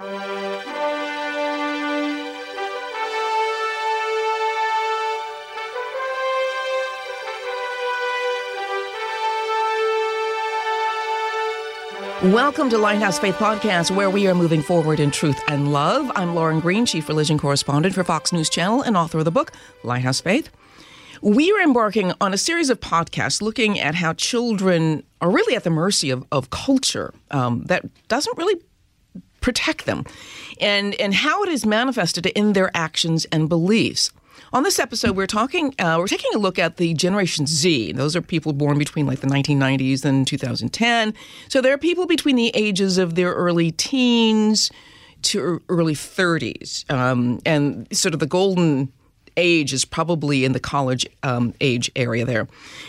Welcome to Lighthouse Faith Podcast, where we are moving forward in truth and love. I'm Lauren Green, Chief Religion Correspondent for Fox News Channel and author of the book, Lighthouse Faith. We are embarking on a series of podcasts looking at how children are really at the mercy of, of culture um, that doesn't really protect them and, and how it is manifested in their actions and beliefs. On this episode, we're talking, uh, we're taking a look at the Generation Z. Those are people born between like the 1990s and 2010. So there are people between the ages of their early teens to early 30s, um, and sort of the golden age is probably in the college um, age area there.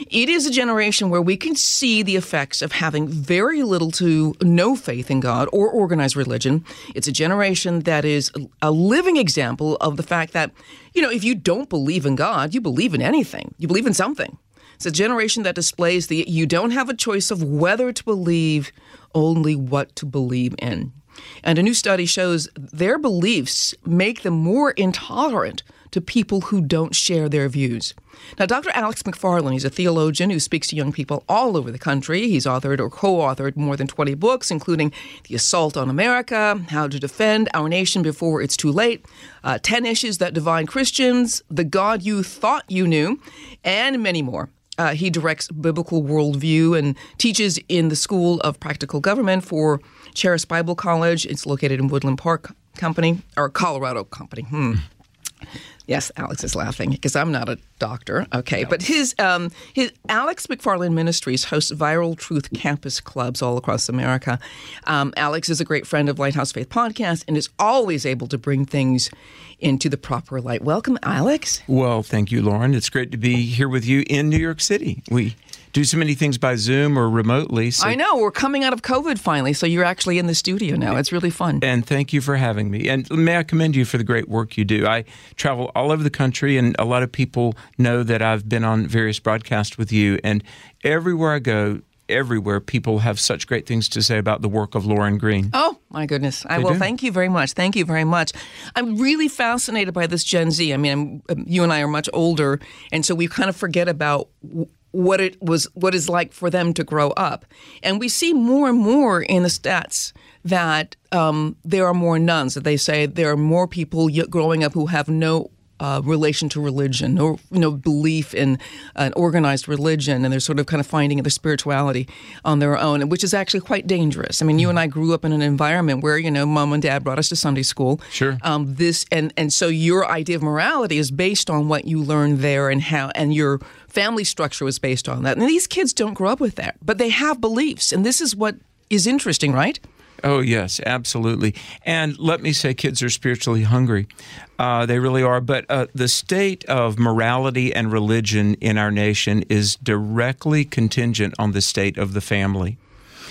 It is a generation where we can see the effects of having very little to no faith in God or organized religion. It's a generation that is a living example of the fact that, you know, if you don't believe in God, you believe in anything, you believe in something. It's a generation that displays the you don't have a choice of whether to believe, only what to believe in. And a new study shows their beliefs make them more intolerant to people who don't share their views. Now, Dr. Alex McFarland, he's a theologian who speaks to young people all over the country. He's authored or co authored more than 20 books, including The Assault on America, How to Defend Our Nation Before It's Too Late, uh, 10 Issues That Divide Christians, The God You Thought You Knew, and many more. Uh, he directs biblical worldview and teaches in the School of Practical Government for Charis Bible College. It's located in Woodland Park Company, or Colorado Company. Hmm. Yes, Alex is laughing because I'm not a doctor. Okay, no. but his um, his Alex McFarland Ministries hosts viral truth campus clubs all across America. Um, Alex is a great friend of Lighthouse Faith Podcast and is always able to bring things into the proper light. Welcome, Alex. Well, thank you, Lauren. It's great to be here with you in New York City. We do so many things by Zoom or remotely. So. I know. We're coming out of COVID finally, so you're actually in the studio now. It's really fun. And thank you for having me. And may I commend you for the great work you do. I travel all over the country, and a lot of people know that I've been on various broadcasts with you. And everywhere I go, everywhere people have such great things to say about the work of Lauren Green. Oh, my goodness. I will thank you very much. Thank you very much. I'm really fascinated by this Gen Z. I mean, I'm, um, you and I are much older, and so we kind of forget about what it was what is like for them to grow up. And we see more and more in the stats that um, there are more nones that they say there are more people growing up who have no uh, relation to religion or you know belief in an organized religion and they're sort of kind of finding their spirituality on their own which is actually quite dangerous. I mean you and i grew up in an environment where you know mom and dad brought us to sunday school. Sure. Um, this and and so your idea of morality is based on what you learned there and how and your family structure was based on that. And these kids don't grow up with that but they have beliefs and this is what is interesting right Oh, yes, absolutely. And let me say, kids are spiritually hungry. Uh, they really are. But uh, the state of morality and religion in our nation is directly contingent on the state of the family.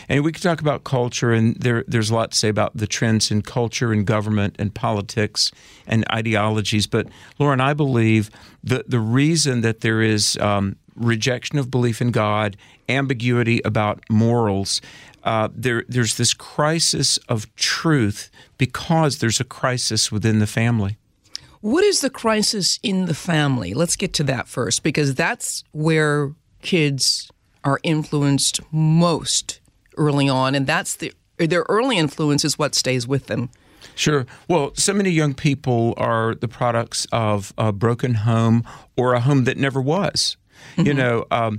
And we could talk about culture, and there, there's a lot to say about the trends in culture and government and politics and ideologies. But Lauren, I believe the the reason that there is um, rejection of belief in God, ambiguity about morals, uh, there, there's this crisis of truth because there's a crisis within the family. What is the crisis in the family? Let's get to that first because that's where kids are influenced most early on, and that's the their early influence is what stays with them. Sure. Well, so many young people are the products of a broken home or a home that never was. Mm-hmm. You know, um,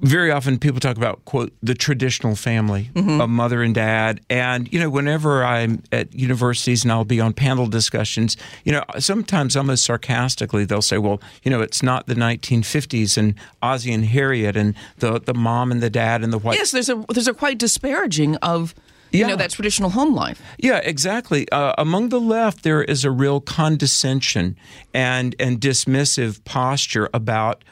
very often people talk about quote the traditional family mm-hmm. of mother and dad and you know whenever i'm at universities and i'll be on panel discussions you know sometimes almost sarcastically they'll say well you know it's not the 1950s and ozzie and harriet and the the mom and the dad and the white yes there's a there's a quite disparaging of you Yeah. know, that traditional home life. Yeah, exactly. Uh, among the left, there is a real condescension and and dismissive posture about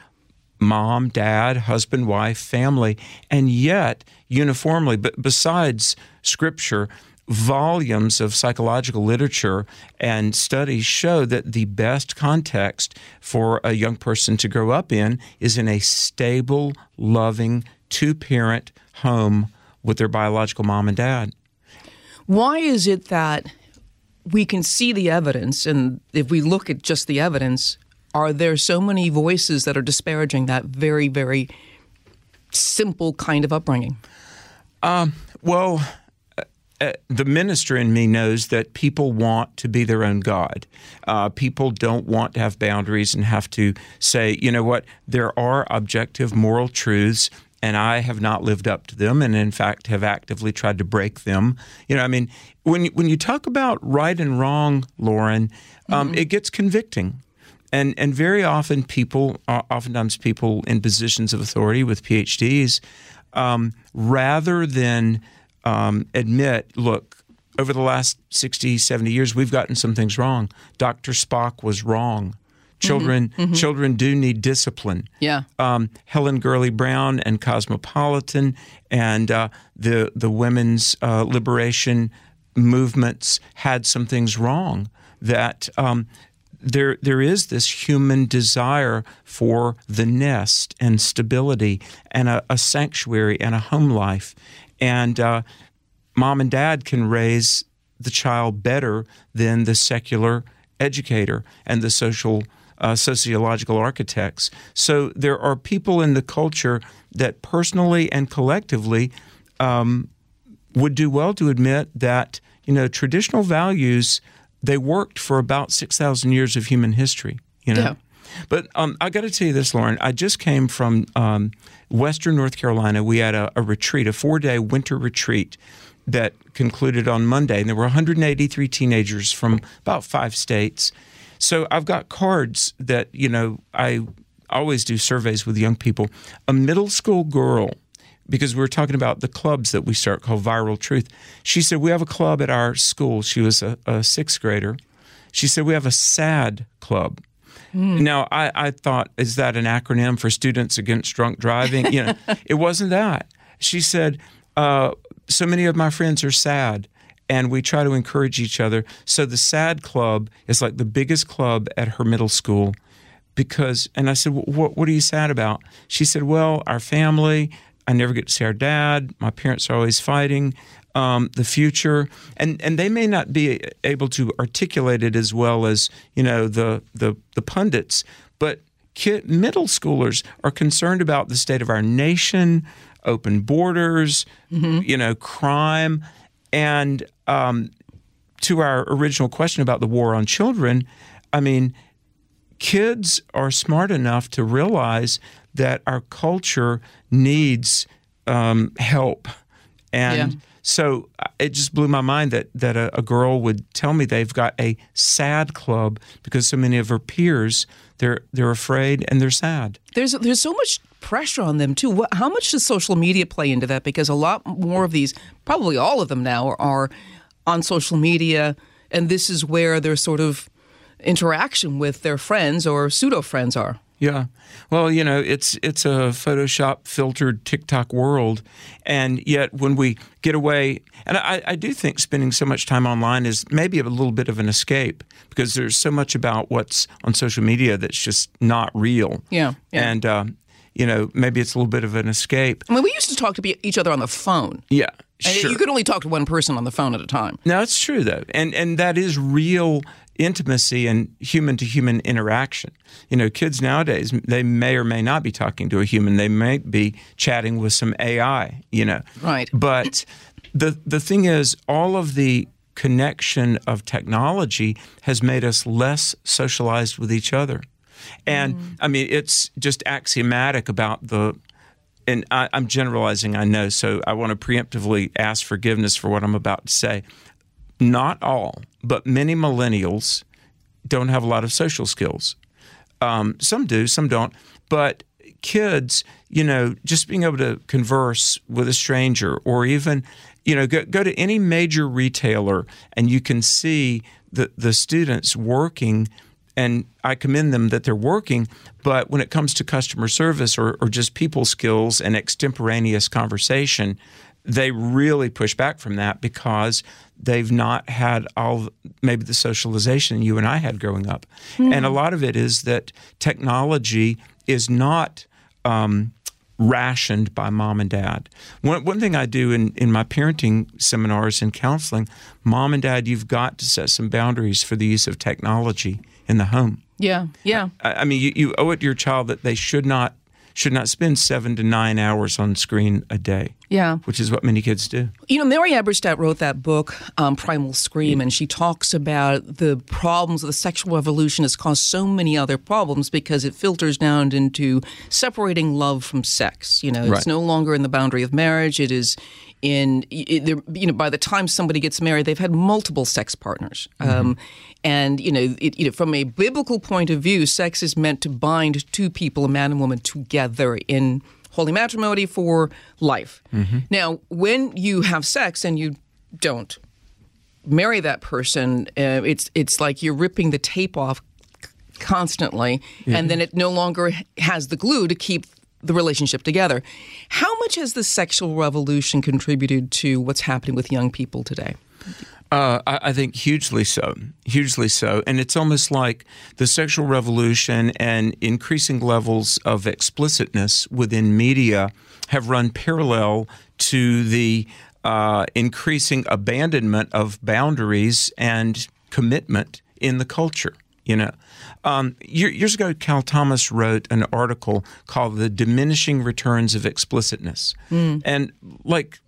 mom, dad, husband, wife, family, and yet uniformly, but besides scripture. Volumes of psychological literature and studies show that the best context for a young person to grow up in is in a stable, loving, two parent home with their biological mom and dad. Why is it that we can see the evidence, and if we look at just the evidence, are there so many voices that are disparaging that very, very simple kind of upbringing? Well, uh, uh, the minister in me knows that people want to be their own God. Uh, people don't want to have boundaries and have to say, you know what, there are objective moral truths. And I have not lived up to them, and in fact, have actively tried to break them. You know, I mean, when you, when you talk about right and wrong, Lauren, um, it gets convicting and and very often people, oftentimes people in positions of authority with PhDs, um, rather than um, admit, look, over the last 60, 70 years, we've gotten some things wrong. Dr. Spock was wrong. Children, children do need discipline. Yeah. Um, Helen Gurley Brown and Cosmopolitan and uh, the the women's uh, liberation movements had some things wrong. That um, there there is this human desire for the nest and stability and a, a sanctuary and a home life, and uh, mom and dad can raise the child better than the secular educator and the social uh, sociological architects. So there are people in the culture that personally and collectively um, would do well to admit that you know traditional values they worked for about six thousand years of human history. You know. Yeah. But um, I got to tell you this, Lauren. I just came from um, Western North Carolina. We had a, a retreat, a four-day winter retreat that concluded on Monday, and there were 183 teenagers from about five states. So I've got cards that you know I always do surveys with young people. A middle school girl because we were talking about the clubs that we start called Viral Truth. She said, We have a club at our school. She was a, a sixth grader. She said, We have a SAD club. Now, I, I thought, is that an acronym for Students Against Drunk Driving? You know, it wasn't that. She said, uh, So many of my friends are sad, and we try to encourage each other. So the SAD club is like the biggest club at her middle school because and I said, what, what are you sad about? She said, well, our family. I never get to see our dad. My parents are always fighting. Um, the future, and and they may not be able to articulate it as well as you know the the, the pundits, but kid, middle schoolers are concerned about the state of our nation, open borders, you know, crime, and um, to our original question about the war on children, I mean, kids are smart enough to realize that our culture needs um, help, and Yeah. so uh, it just blew my mind that that a, a girl would tell me they've got a sad club because so many of her peers they're they're afraid and they're sad. There's there's so much pressure on them too. What, how much does social media play into that? Because a lot more of these, probably all of them now, are, are on social media, and this is where their sort of interaction with their friends or pseudo friends are. Yeah. Well, you know, it's it's a Photoshop filtered TikTok world, and yet when we get away, and I, I do think spending so much time online is maybe a little bit of an escape because there's so much about what's on social media that's just not real. Yeah, yeah. And um, you know, maybe it's a little bit of an escape. I mean, we used to talk to be, each other on the phone. Yeah. And Sure. You could only talk to one person on the phone at a time. No, it's true though, and and that is real intimacy and human to human interaction. You know, kids nowadays they may or may not be talking to a human. They may be chatting with some AI. You know, Right. But the the thing is, all of the connection of technology has made us less socialized with each other. And mm. I mean, it's just axiomatic about the and I, I'm generalizing, I know, so I want to preemptively ask forgiveness for what I'm about to say. Not all, but many millennials don't have a lot of social skills. Um, some do, some don't. But kids, you know, just being able to converse with a stranger or even, you know, go, go to any major retailer and you can see the, the students working and I commend them that they're working. But when it comes to customer service or, or just people skills and extemporaneous conversation, they really push back from that because they've not had all maybe the socialization you and I had growing up. Mm-hmm. And a lot of it is that technology is not um, rationed by mom and dad. One, one thing I do in, in my parenting seminars and counseling, mom and dad, you've got to set some boundaries for the use of technology in the home. Yeah, yeah. I, I mean, you, you owe it to your child that they should not should not spend seven to nine hours on screen a day. Yeah. Which is what many kids do. You know, Mary Eberstadt wrote that book, um, Primal Scream, and she talks about the problems of the sexual revolution has caused so many other problems because it filters down into separating love from sex. You know, it's right. no longer in the boundary of marriage. It is in you know by the time somebody gets married they've had multiple sex partners mm-hmm. um, and you know, it, you know from a biblical point of view sex is meant to bind two people a man and woman together in holy matrimony for life mm-hmm. now when you have sex and you don't marry that person uh, it's it's like you're ripping the tape off constantly yeah. and then it no longer has the glue to keep the relationship together. How much has the sexual revolution contributed to what's happening with young people today? Uh, I, I, think hugely so, hugely so. And it's almost like the sexual revolution and increasing levels of explicitness within media have run parallel to the uh, increasing abandonment of boundaries and commitment in the culture. You know, um, years ago, Cal Thomas wrote an article called "The Diminishing Returns of Explicitness," mm. and like,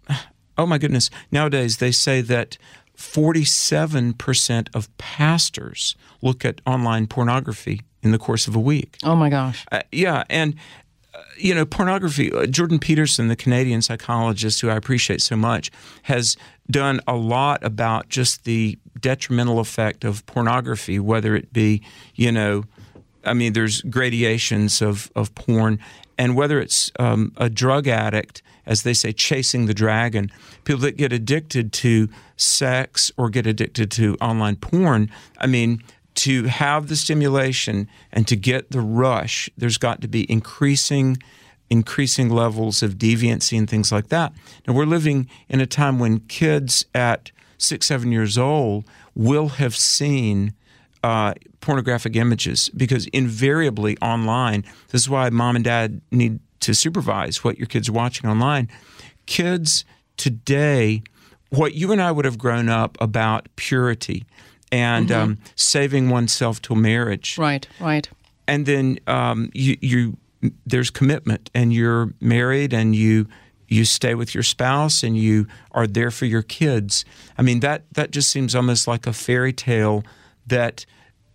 oh my goodness, nowadays they say that 47% of pastors look at online pornography in the course of a week. Oh my gosh. Uh, yeah, and uh, you know, pornography, uh, Jordan Peterson, the Canadian psychologist who I appreciate so much, has done a lot about just the detrimental effect of pornography, whether it be, you know, I mean, there's gradations of, of porn, and whether it's um, a drug addict, as they say, chasing the dragon, people that get addicted to sex or get addicted to online porn, I mean, to have the stimulation and to get the rush, there's got to be increasing increasing levels of deviancy and things like that. Now we're living in a time when kids at six, seven years old will have seen uh, pornographic images because invariably online, this is why mom and dad need to supervise what your kids are watching online. Kids today, what you and I would have grown up about purity and mm-hmm. um, saving oneself till marriage. Right, right. And then um, you, you, there's commitment, and you're married, and you you stay with your spouse, and you are there for your kids. I mean that that just seems almost like a fairy tale that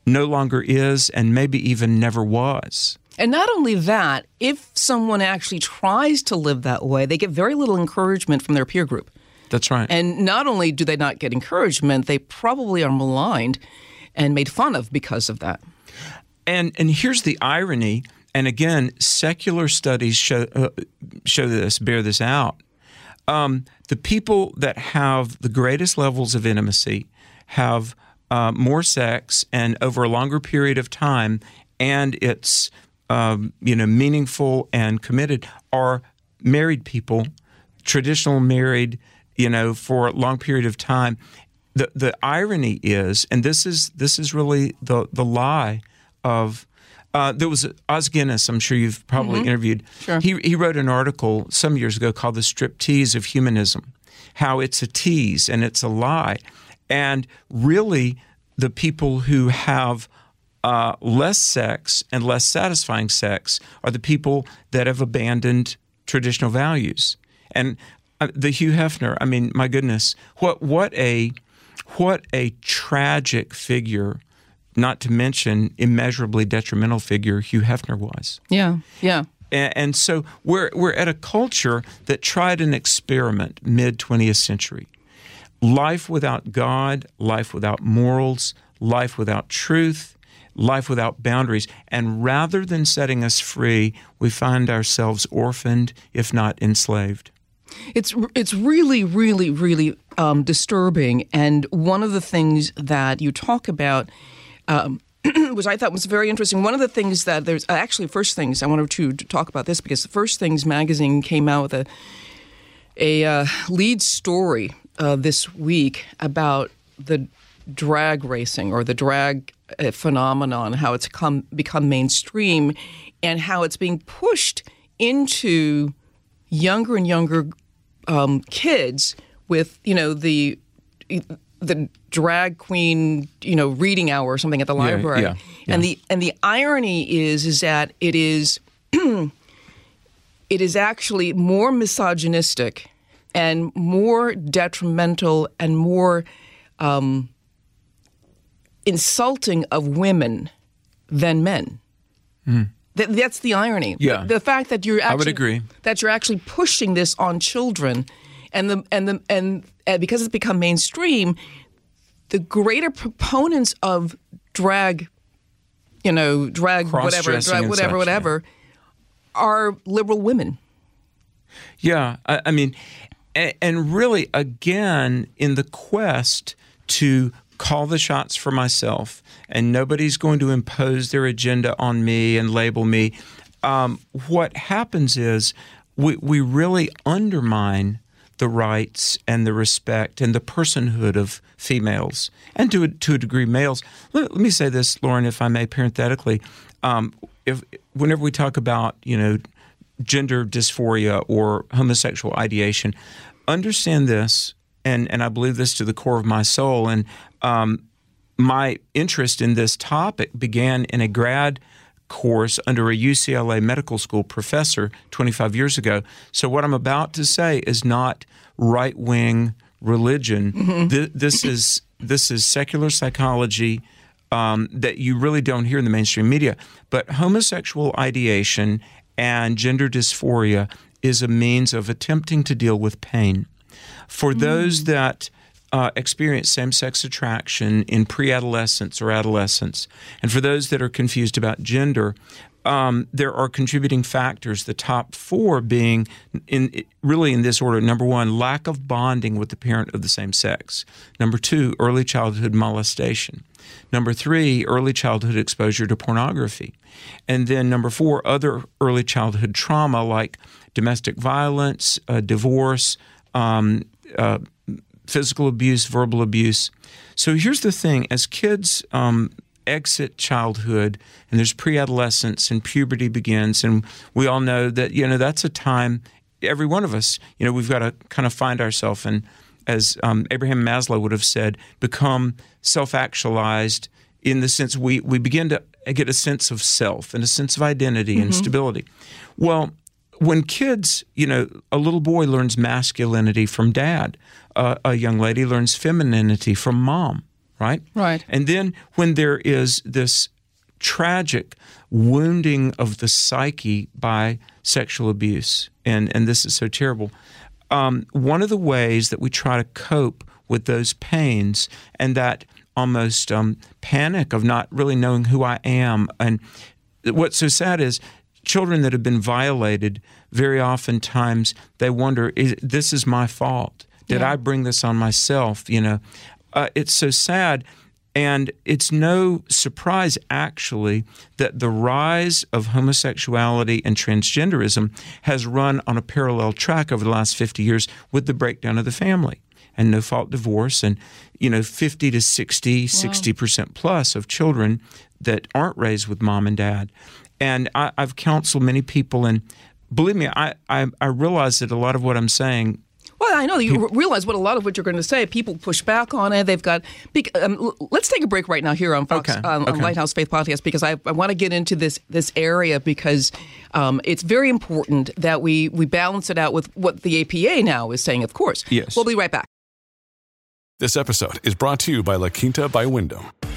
no longer is, and maybe even never was. And not only that, if someone actually tries to live that way, they get very little encouragement from their peer group. That's right. And not only do they not get encouragement, they probably are maligned and made fun of because of that. And and here's the irony. And again, secular studies show uh, show this, bear this out. Um, the people that have the greatest levels of intimacy have uh, more sex and over a longer period of time, and it's um, you know meaningful and committed are married people, traditional married you know, for a long period of time. The the irony is, and this is this is really the the lie of uh, there was Os Guinness. I'm sure you've probably mm-hmm. interviewed. Sure. He he wrote an article some years ago called "The Strip Tease of Humanism," how it's a tease and it's a lie, and really the people who have uh, less sex and less satisfying sex are the people that have abandoned traditional values. And uh, the Hugh Hefner. I mean, my goodness, what what a what a tragic figure. Not to mention immeasurably detrimental figure Hugh Hefner was. Yeah, yeah. And, and so we're we're at a culture that tried an experiment mid 20th century. Life without God, life without morals, life without truth, life without boundaries. And rather than setting us free, we find ourselves orphaned, if not enslaved. It's it's really, really, really um, disturbing. And one of the things that you talk about. Um, which I thought was very interesting. One of the things that there's actually first things I wanted to, to talk about this because the First Things magazine came out with a a uh, lead story uh, this week about the drag racing or the drag uh, phenomenon, how it's come become mainstream, and how it's being pushed into younger and younger um, kids with you know the the drag queen you know reading hour or something at the library yeah, yeah. and the and the irony is is that it is it is actually more misogynistic and more detrimental and more um, insulting of women than men Mm. Th- that's the irony. Yeah. The, the fact that you're actually would agree. that you're actually pushing this on children, and the and the and, and because it's become mainstream, the greater proponents of drag, you know, drag whatever, drag whatever, such, whatever, are liberal women. Yeah, I, I mean, and, and really, again, in the quest to call the shots for myself, and nobody's going to impose their agenda on me and label me. Um, what happens is we, we really undermine the rights and the respect and the personhood of females and to a, to a degree males. Let, let me say this, Lauren, if I may, parenthetically. Um, if whenever we talk about you know gender dysphoria or homosexual ideation, understand this, and and I believe this to the core of my soul. And um, my interest in this topic began in a grad course under a UCLA medical school professor 25 years ago. So what I'm about to say is not right wing religion. Mm-hmm. Th- this is this is secular psychology. Um, that you really don't hear in the mainstream media. But homosexual ideation and gender dysphoria is a means of attempting to deal with pain. For those that uh, experience same sex attraction in pre adolescence or adolescence, and for those that are confused about gender, um, there are contributing factors. The top four being, in really in this order: number one, lack of bonding with the parent of the same sex; number two, early childhood molestation; number three, early childhood exposure to pornography; and then number four, other early childhood trauma like domestic violence, uh, divorce. Um, uh, physical abuse, verbal abuse. So here's the thing: as kids um, exit childhood, and there's pre-adolescence, and puberty begins, and we all know that you know that's a time. Every one of us, you know, we've got to kind of find ourselves, and as um, Abraham Maslow would have said, become self-actualized in the sense we we begin to get a sense of self and a sense of identity and stability. Well, when kids, you know, a little boy learns masculinity from dad, uh, a young lady learns femininity from mom, right? Right. And then when there is this tragic wounding of the psyche by sexual abuse, and, and this is so terrible, um, one of the ways that we try to cope with those pains and that almost um, panic of not really knowing who I am. And what's so sad is children that have been violated, very oftentimes they wonder, is, this is my fault. Did Yeah. I bring this on myself? You know, uh, it's so sad. And it's no surprise, actually, that the rise of homosexuality and transgenderism has run on a parallel track over the last 50 years with the breakdown of the family and no fault divorce and you know 50 to 60 60% plus of children that aren't raised with mom and dad and I, i've counseled many people and believe me I, I, I realize that a lot of what i'm saying Well, I know you r- realize what a lot of what you're going to say. People push back on it. They've got. bec- Um, let's take a break right now here on Fox Okay, on, on. Lighthouse Faith Podcast because I, I want to get into this this area because um, it's very important that we we balance it out with what the APA now is saying. Of course. Yes. We'll be right back. This episode is brought to you by La Quinta by Wyndham.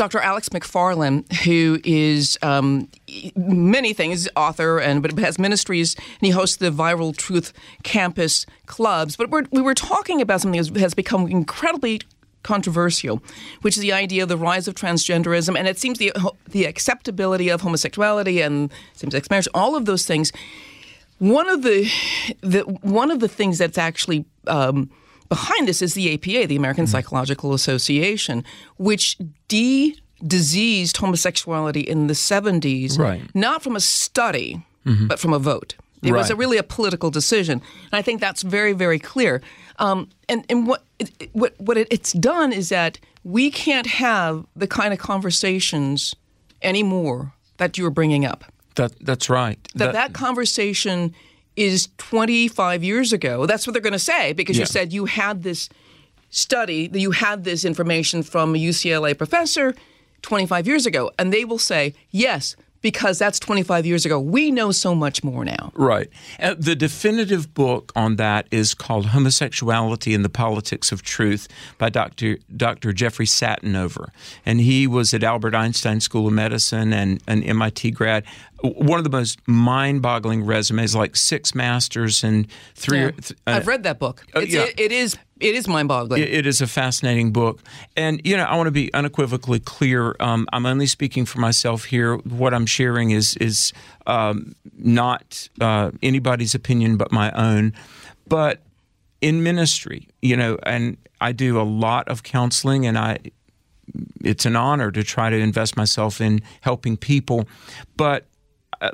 Dr. Alex McFarland, who is um, many things, author, and but has ministries, and he hosts the Viral Truth Campus clubs. But we're, we were talking about something that has become incredibly controversial, which is the idea of the rise of transgenderism, and it seems the the acceptability of homosexuality and same-sex marriage, all of those things. One of the, the one of the things that's actually um, behind this is the APA, the American mm-hmm. Psychological Association, which de diseased homosexuality in the 70s, right. not from a study, mm-hmm. but from a vote. It right. was a really a political decision, and I think that's very, very clear. Um, and and what it, what what it, it's done is that we can't have the kind of conversations anymore that you were bringing up. That that's right. That that, that conversation is 25 years ago. That's what they're going to say because yeah. you said you had this study, that you had this information from a UCLA professor 25 years ago, and they will say yes because that's 25 years ago. We know so much more now. Right. Uh, the definitive book on that is called Homosexuality and the Politics of Truth by Dr. Dr. Jeffrey Satinover. And he was at Albert Einstein School of Medicine and an MIT grad. One of the most mind boggling resumes, like six masters and three. Yeah. Th- uh, I've read that book. Uh, yeah. it, it is it is mind boggling. It, it is a fascinating book. And, you know, I want to be unequivocally clear. Um, I'm only speaking for myself here. What I'm sharing is, is um, not uh, anybody's opinion but my own. But in ministry, you know, and I do a lot of counseling and I it's an honor to try to invest myself in helping people. But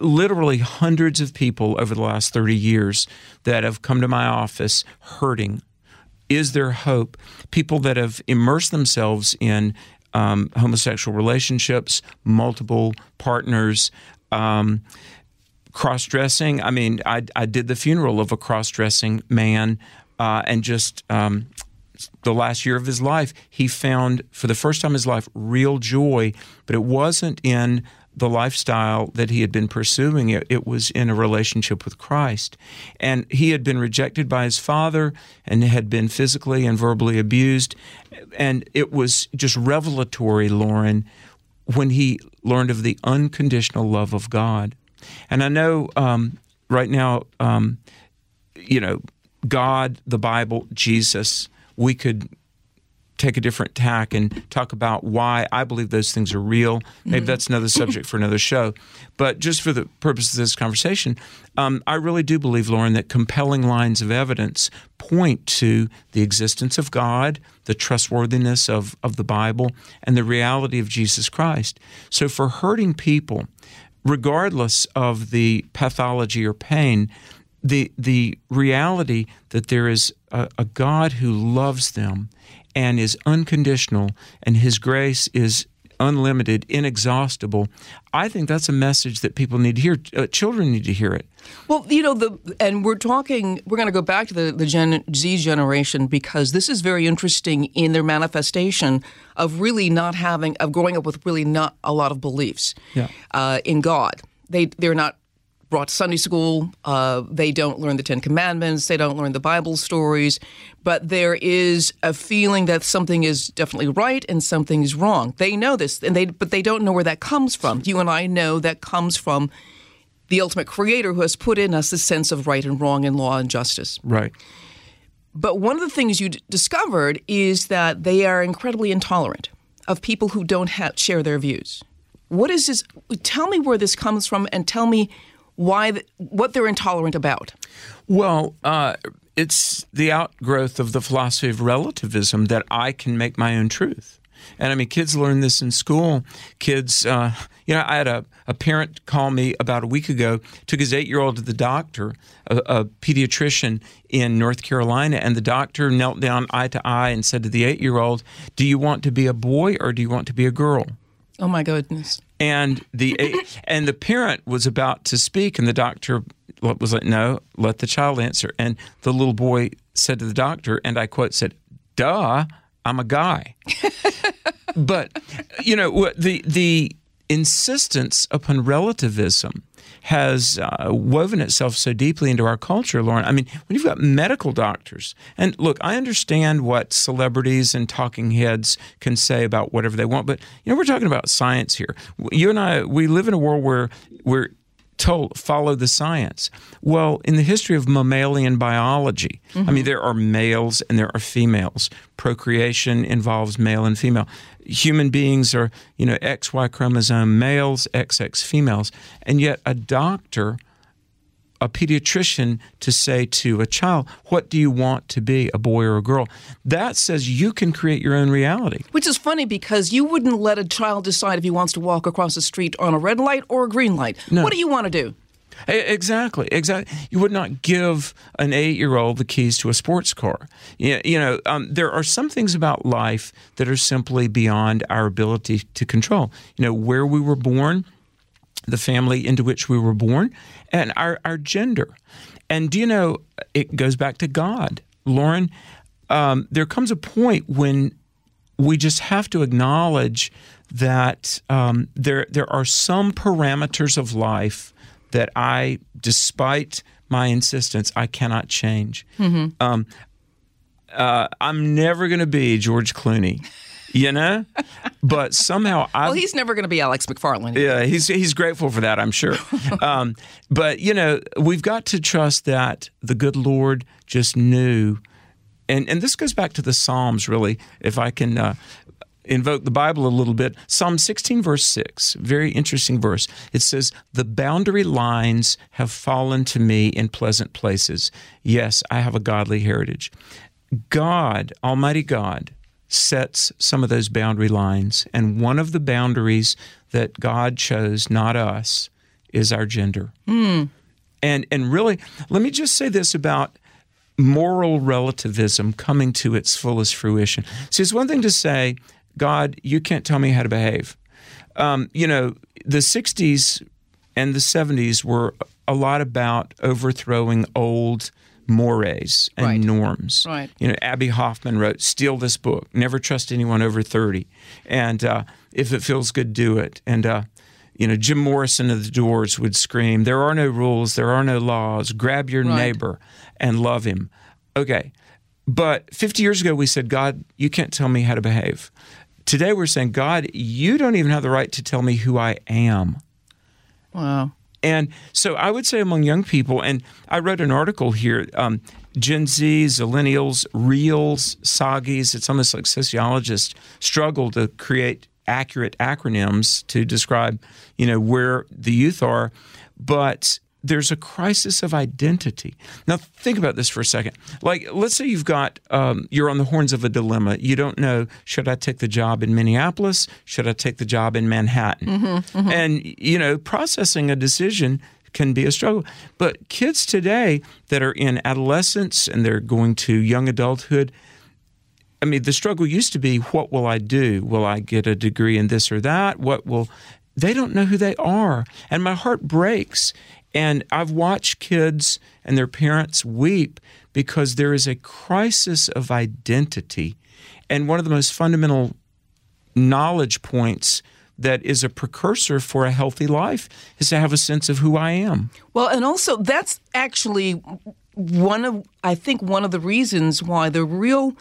literally hundreds of people over the last 30 years that have come to my office hurting, is there hope? People that have immersed themselves in um, homosexual relationships, multiple partners, um, cross dressing. I mean, I, I, did the funeral of a cross dressing man, uh, and just um, the last year of his life, he found for the first time in his life real joy, but it wasn't in the lifestyle that he had been pursuing, it, it, was in a relationship with Christ. And he had been rejected by his father and had been physically and verbally abused. And it was just revelatory, Lauren, when he learned of the unconditional love of God. And I know um, right now, um, you know, God, the Bible, Jesus, we could take a different tack and talk about why I believe those things are real. Maybe mm-hmm. that's another subject for another show. But just for the purpose of this conversation, um, I really do believe, Lauren, that compelling lines of evidence point to the existence of God, the trustworthiness of, of the Bible, and the reality of Jesus Christ. So for hurting people, regardless of the pathology or pain, the the reality that there is a, a God who loves them and is unconditional, and His grace is unlimited, inexhaustible. I think that's a message that people need to hear. Uh, children need to hear it. Well, you know, the and we're talking. We're going to go back to the the Gen Z generation because this is very interesting in their manifestation of really not having of growing up with really not a lot of beliefs yeah. uh, in God. They they're not brought to Sunday school. Uh, they don't learn the Ten Commandments. They don't learn the Bible stories. But there is a feeling that something is definitely right and something is wrong. They know this, and they but they don't know where that comes from. You and I know that comes from the ultimate Creator who has put in us the sense of right and wrong and law and justice. Right. But one of the things you d- discovered is that they are incredibly intolerant of people who don't share their views. What is this? Tell me where this comes from, and tell me why the, what they're intolerant about? Well, uh, it's the outgrowth of the philosophy of relativism that I can make my own truth. And I mean, kids learn this in school. Kids, uh, you know, I had a, a parent call me about a week ago, took his eight year old to the doctor, a, a, pediatrician in North Carolina, and the doctor knelt down eye to eye and said to the eight year old, Do you want to be a boy or do you want to be a girl? Oh my goodness and the and the parent was about to speak, and the doctor was like, "No, let the child answer." And the little boy said to the doctor, and I quote said, "Duh, I'm a guy." but you know the the insistence upon relativism has uh, woven itself so deeply into our culture, Lauren. I mean, when you've got medical doctors, and look, I understand what celebrities and talking heads can say about whatever they want, but you know, we're talking about science here. You and I, we live in a world where we're told follow the science. Well, in the history of mammalian biology, mm-hmm. I mean, there are males and there are females. Procreation involves male and female. Human beings are, you know, XY chromosome males, XX females, and yet a doctor a pediatrician to say to a child, What do you want to be, a boy or a girl? That says you can create your own reality. Which is funny because you wouldn't let a child decide if he wants to walk across the street on a red light or a green light. No. What do you want to do? Exactly, exactly. You would not give an eight-year-old the keys to a sports car. You, you know, um, there are some things about life that are simply beyond our ability to control. You know, where we were born, the family into which we were born, and our, our gender. And do you know, it goes back to God. Lauren, um, there comes a point when we just have to acknowledge that um, there, there are some parameters of life that I, despite my insistence, I cannot change. Mm-hmm. Um, uh, I'm never going to be George Clooney you know. But somehow, I well, he's never going to be Alex McFarland. Yeah, he's he's grateful for that, I'm sure. um, but you know, we've got to trust that the good Lord just knew, and and this goes back to the Psalms, really. If I can. Uh, invoke the Bible a little bit. Psalm 16, verse 6, very interesting verse. It says, The boundary lines have fallen to me in pleasant places. Yes, I have a godly heritage. God, Almighty God, sets some of those boundary lines. And one of the boundaries that God chose, not us, is our gender. Mm. And and really, let me just say this about moral relativism coming to its fullest fruition. See, it's one thing to say, God, you can't tell me how to behave. Um, you know, the 60s and the 70s were a lot about overthrowing old mores and right. norms. Right. You know, Abbie Hoffman wrote, "Steal this book. Never trust anyone over 30. And uh, if it feels good, do it." And uh, you know, Jim Morrison of the Doors would scream, "There are no rules. There are no laws. Grab your right. neighbor and love him." Okay, but 50 years ago we said, "God, you can't tell me how to behave." Today we're saying, "God, you don't even have the right to tell me who I am." Wow. And so I would say among young people, and I wrote an article here um, Gen Z, Zillennials, Reals, Soggies, it's almost like sociologists struggle to create accurate acronyms to describe, you know, where the youth are. But there's a crisis of identity. Now, think about this for a second. Like, let's say you've got, um, you're on the horns of a dilemma. You don't know, should I take the job in Minneapolis? Should I take the job in Manhattan? Mm-hmm, mm-hmm. And, you know, processing a decision can be a struggle. But kids today that are in adolescence and they're going to young adulthood, I mean, the struggle used to be what will I do? Will I get a degree in this or that? What will they don't know who they are. And my heart breaks and I've watched kids and their parents weep because there is a crisis of identity. And one of the most fundamental knowledge points that is a precursor for a healthy life is to have a sense of who I am. Well, and also that's actually one of I think one of the reasons why the real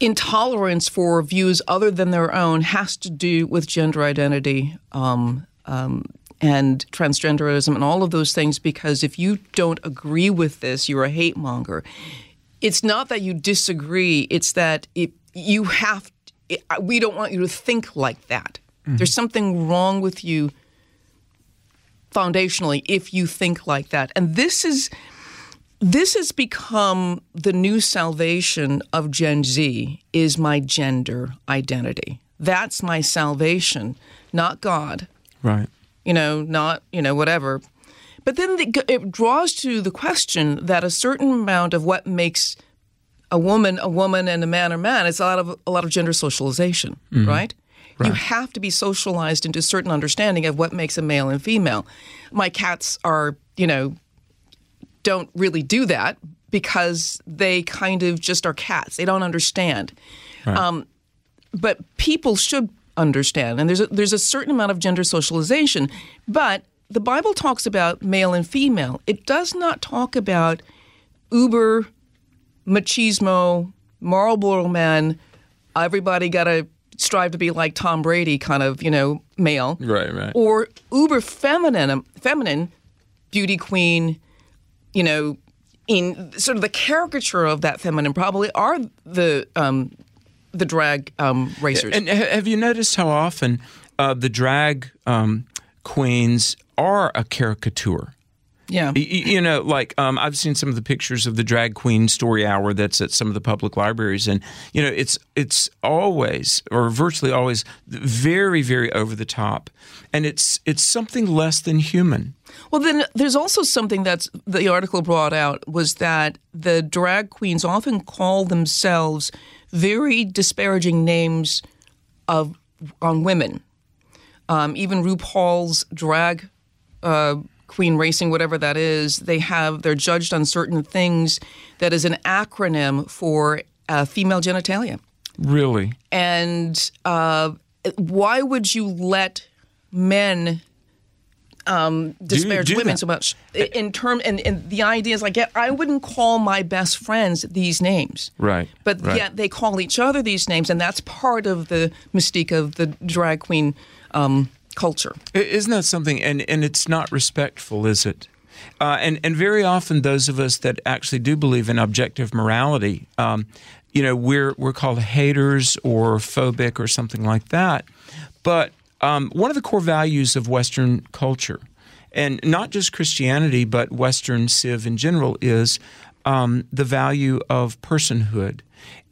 intolerance for views other than their own has to do with gender identity. Um, um, and transgenderism and all of those things because if you don't agree with this, you're a hate monger. It's not that you disagree, it's that it, you have, it, we don't want you to think like that. Mm-hmm. There's something wrong with you foundationally if you think like that. And this is. This has become the new salvation of Gen Z is my gender identity. That's my salvation, not God. Right you know, not, you know, whatever. But then it draws to the question that a certain amount of what makes a woman a woman and a man a man is a lot of a lot of gender socialization, mm-hmm. right? Right. You have to be socialized into a certain understanding of what makes a male and female. My cats are, you know, don't really do that because they kind of just are cats. They don't understand. Right. Um, but people should understand. And there's a, there's a certain amount of gender socialization, but the Bible talks about male and female. It does not talk about uber machismo, Marlboro man. Everybody got to strive to be like Tom Brady, kind of you know male, Right, right. or uber feminine, feminine beauty queen. You know, in sort of the caricature of that feminine probably are the um, the drag um, racers. And have you noticed how often uh, the drag um, queens are a caricature? yeah, You know, like um, I've seen some of the pictures of the drag queen story hour that's at some of the public libraries, and you know, it's it's always or virtually always very very over the top, and it's it's something less than human. Well, then there's also something that's the article brought out was that the drag queens often call themselves very disparaging names of on women. Um, even RuPaul's drag uh, queen racing, whatever that is, they have they're judged on certain things that is an acronym for uh, female genitalia. Really, And uh, why would you let men um, disparage women that. so much? In term, and, and the idea is like, yeah, I wouldn't call my best friends these names, right? but right. yet they call each other these names, and that's part of the mystique of the drag queen um, culture. Isn't that something? And and it's not respectful, is it? Uh, and and very often those of us that actually do believe in objective morality, um, you know, we're we're called haters or phobic or something like that. But um, one of the core values of Western culture, and not just Christianity, but Western civ in general, is um, the value of personhood.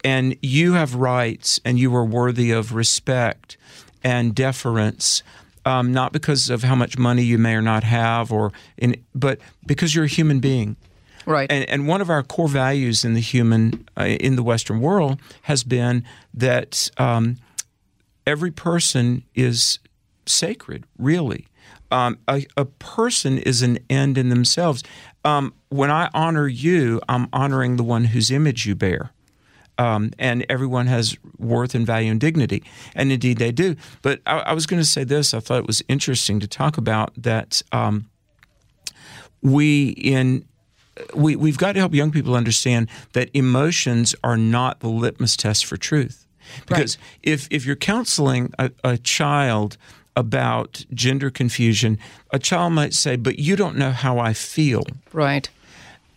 And you have rights, and you are worthy of respect and deference, um, not because of how much money you may or not have, or in, but because you're a human being. Right. And, and one of our core values in the human, uh, in the Western world, has been that um, every person is sacred, really. Um, a, a person is an end in themselves. Um, when I honor you, I'm honoring the one whose image you bear. Um, and everyone has worth and value and dignity. And indeed they do. But I, I was going to say this I thought it was interesting to talk about that um, we, in we, we've got to help young people understand that emotions are not the litmus test for truth. Because if, if you're counseling a, a child about gender confusion, a child might say, But you don't know how I feel. right.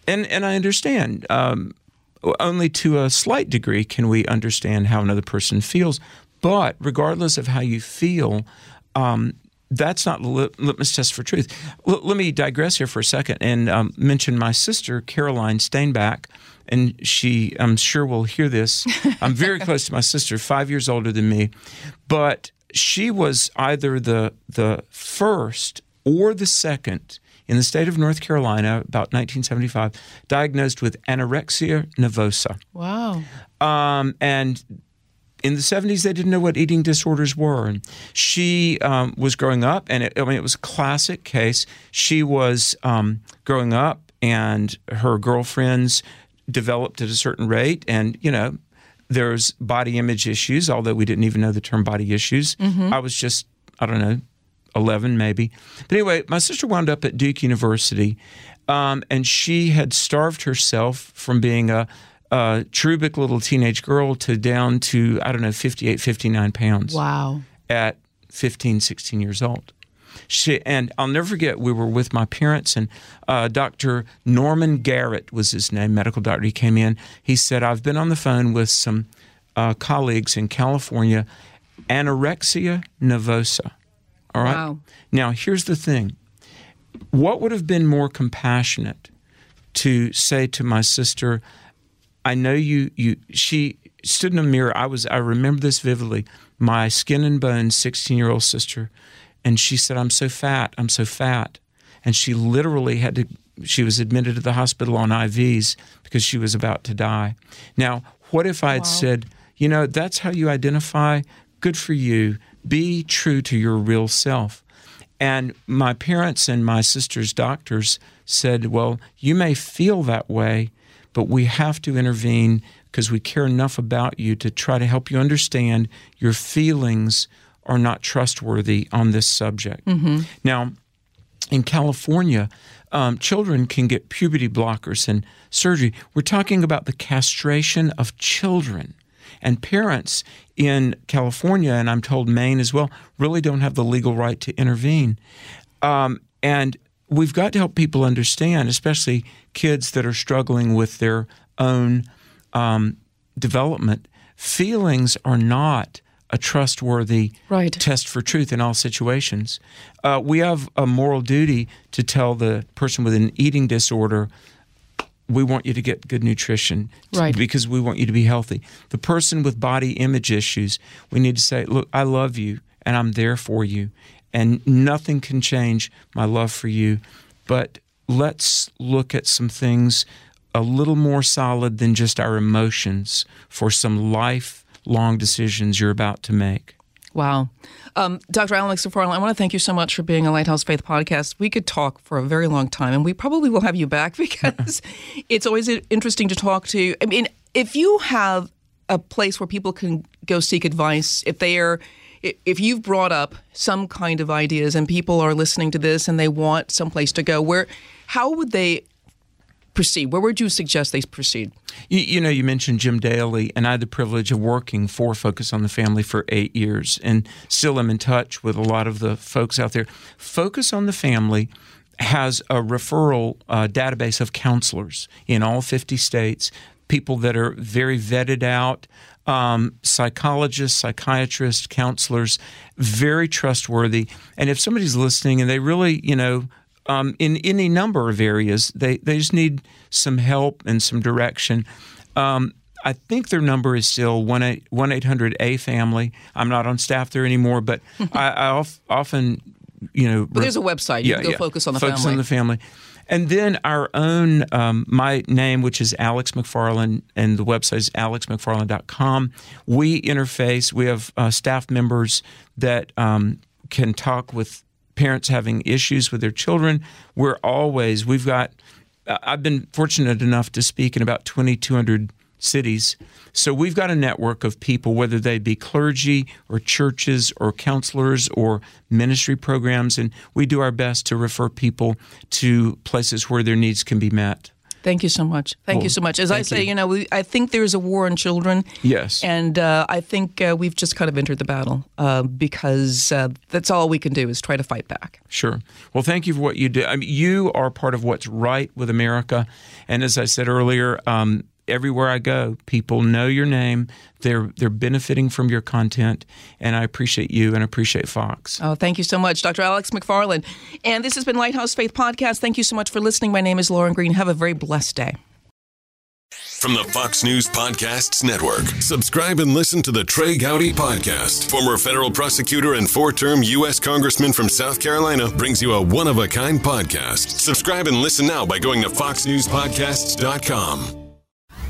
And, and I understand. Um, only to a slight degree can we understand how another person feels. But regardless of how you feel, um, that's not the lit- litmus test for truth. L- let me digress here for a second and um, mention my sister, Caroline Steinbach. And she, I'm sure, will hear this. I'm very close to my sister, five years older than me. But she was either the, the first or the second in the state of North Carolina, about 1975, diagnosed with anorexia nervosa. Wow. Um, and in the 70s, they didn't know what eating disorders were. And she um, was growing up, and it, I mean, it was a classic case. She was um, growing up, and her girlfriends developed at a certain rate, and you know, there's body image issues. Although we didn't even know the term body issues, I was just I don't know. 11 maybe. But anyway, my sister wound up at Duke University, um, and she had starved herself from being a, a cherubic little teenage girl to down to, I don't know, 58, 59 pounds Wow. at 15, 16 years old. She, and I'll never forget, we were with my parents, and uh, Dr. Norman Garrett was his name, medical doctor. He came in. He said, I've been on the phone with some uh, colleagues in California, anorexia nervosa. All right. Wow. Now, here's the thing what would have been more compassionate to say to my sister, I know you, you, she stood in a mirror. I was, I remember this vividly. My skin and bones 16 year old sister. And she said, I'm so fat. I'm so fat. And she literally had to, she was admitted to the hospital on IVs because she was about to die. Now, what if I had said, you know, that's how you identify? Good for you. Be true to your real self. And my parents and my sister's doctors said, Well, you may feel that way, but we have to intervene because we care enough about you to try to help you understand your feelings are not trustworthy on this subject. Now, in California, um, children can get puberty blockers and surgery. We're talking about the castration of children. And parents in California, and I'm told Maine as well, really don't have the legal right to intervene. Um, and we've got to help people understand, especially kids that are struggling with their own um, development. Feelings are not a trustworthy right. test for truth in all situations. Uh, we have a moral duty to tell the person with an eating disorder, we want you to get good nutrition right. because we want you to be healthy. The person with body image issues, we need to say, look, I love you and I'm there for you, and nothing can change my love for you. But let's look at some things a little more solid than just our emotions for some life long decisions you're about to make. Wow. Um, Dr. Alex McFarland, I want to thank you so much for being a Lighthouse Faith podcast. We could talk for a very long time, and we probably will have you back because it's always interesting to talk to. I mean, if you have a place where people can go seek advice, if they are if you've brought up some kind of ideas and people are listening to this and they want some place to go, where how would they proceed? Where would you suggest they proceed? You, you, know, you mentioned Jim Daly, and I had the privilege of working for Focus on the Family for eight years, and still am in touch with a lot of the folks out there. Focus on the Family has a referral uh, database of counselors in all 50 states, people that are very vetted out. Um, psychologists, psychiatrists, counselors, very trustworthy. And if somebody's listening and they really, you know, um, in any number of areas. They they just need some help and some direction. Um, I think their number is still one eight hundred A family. I'm not on staff there anymore, but I, I often, you know, but there's a website. You yeah, can go yeah, focus on the focus family. on the family. And then our own, um, my name, which is Alex McFarland, and the website is alexmcfarland.com. We interface. We have uh, staff members that um, can talk with parents having issues with their children. We're always, we've got, I've been fortunate enough to speak in about 2,200 cities. So we've got a network of people, whether they be clergy or churches or counselors or ministry programs, and we do our best to refer people to places where their needs can be met. Thank you so much. Thank well, you so much. As I say, you. you, know, we, I think there's a war on children. Yes. And uh, I think uh, we've just kind of entered the battle uh, because uh, that's all we can do is try to fight back. Sure. Well, thank you for what you do. I mean, you are part of what's right with America. And as I said earlier, um, everywhere I go, people know your name. They're they're benefiting from your content, and I appreciate you and appreciate Fox. Oh, thank you so much, Dr. Alex McFarland. And this has been Lighthouse Faith Podcast. Thank you so much for listening. My name is Lauren Green. Have a very blessed day. From the Fox News Podcasts Network, subscribe and listen to the Trey Gowdy Podcast. Former federal prosecutor and four term U.S. Congressman from South Carolina brings you a one of a kind podcast. Subscribe and listen now by going to FoxNewsPodcasts.com.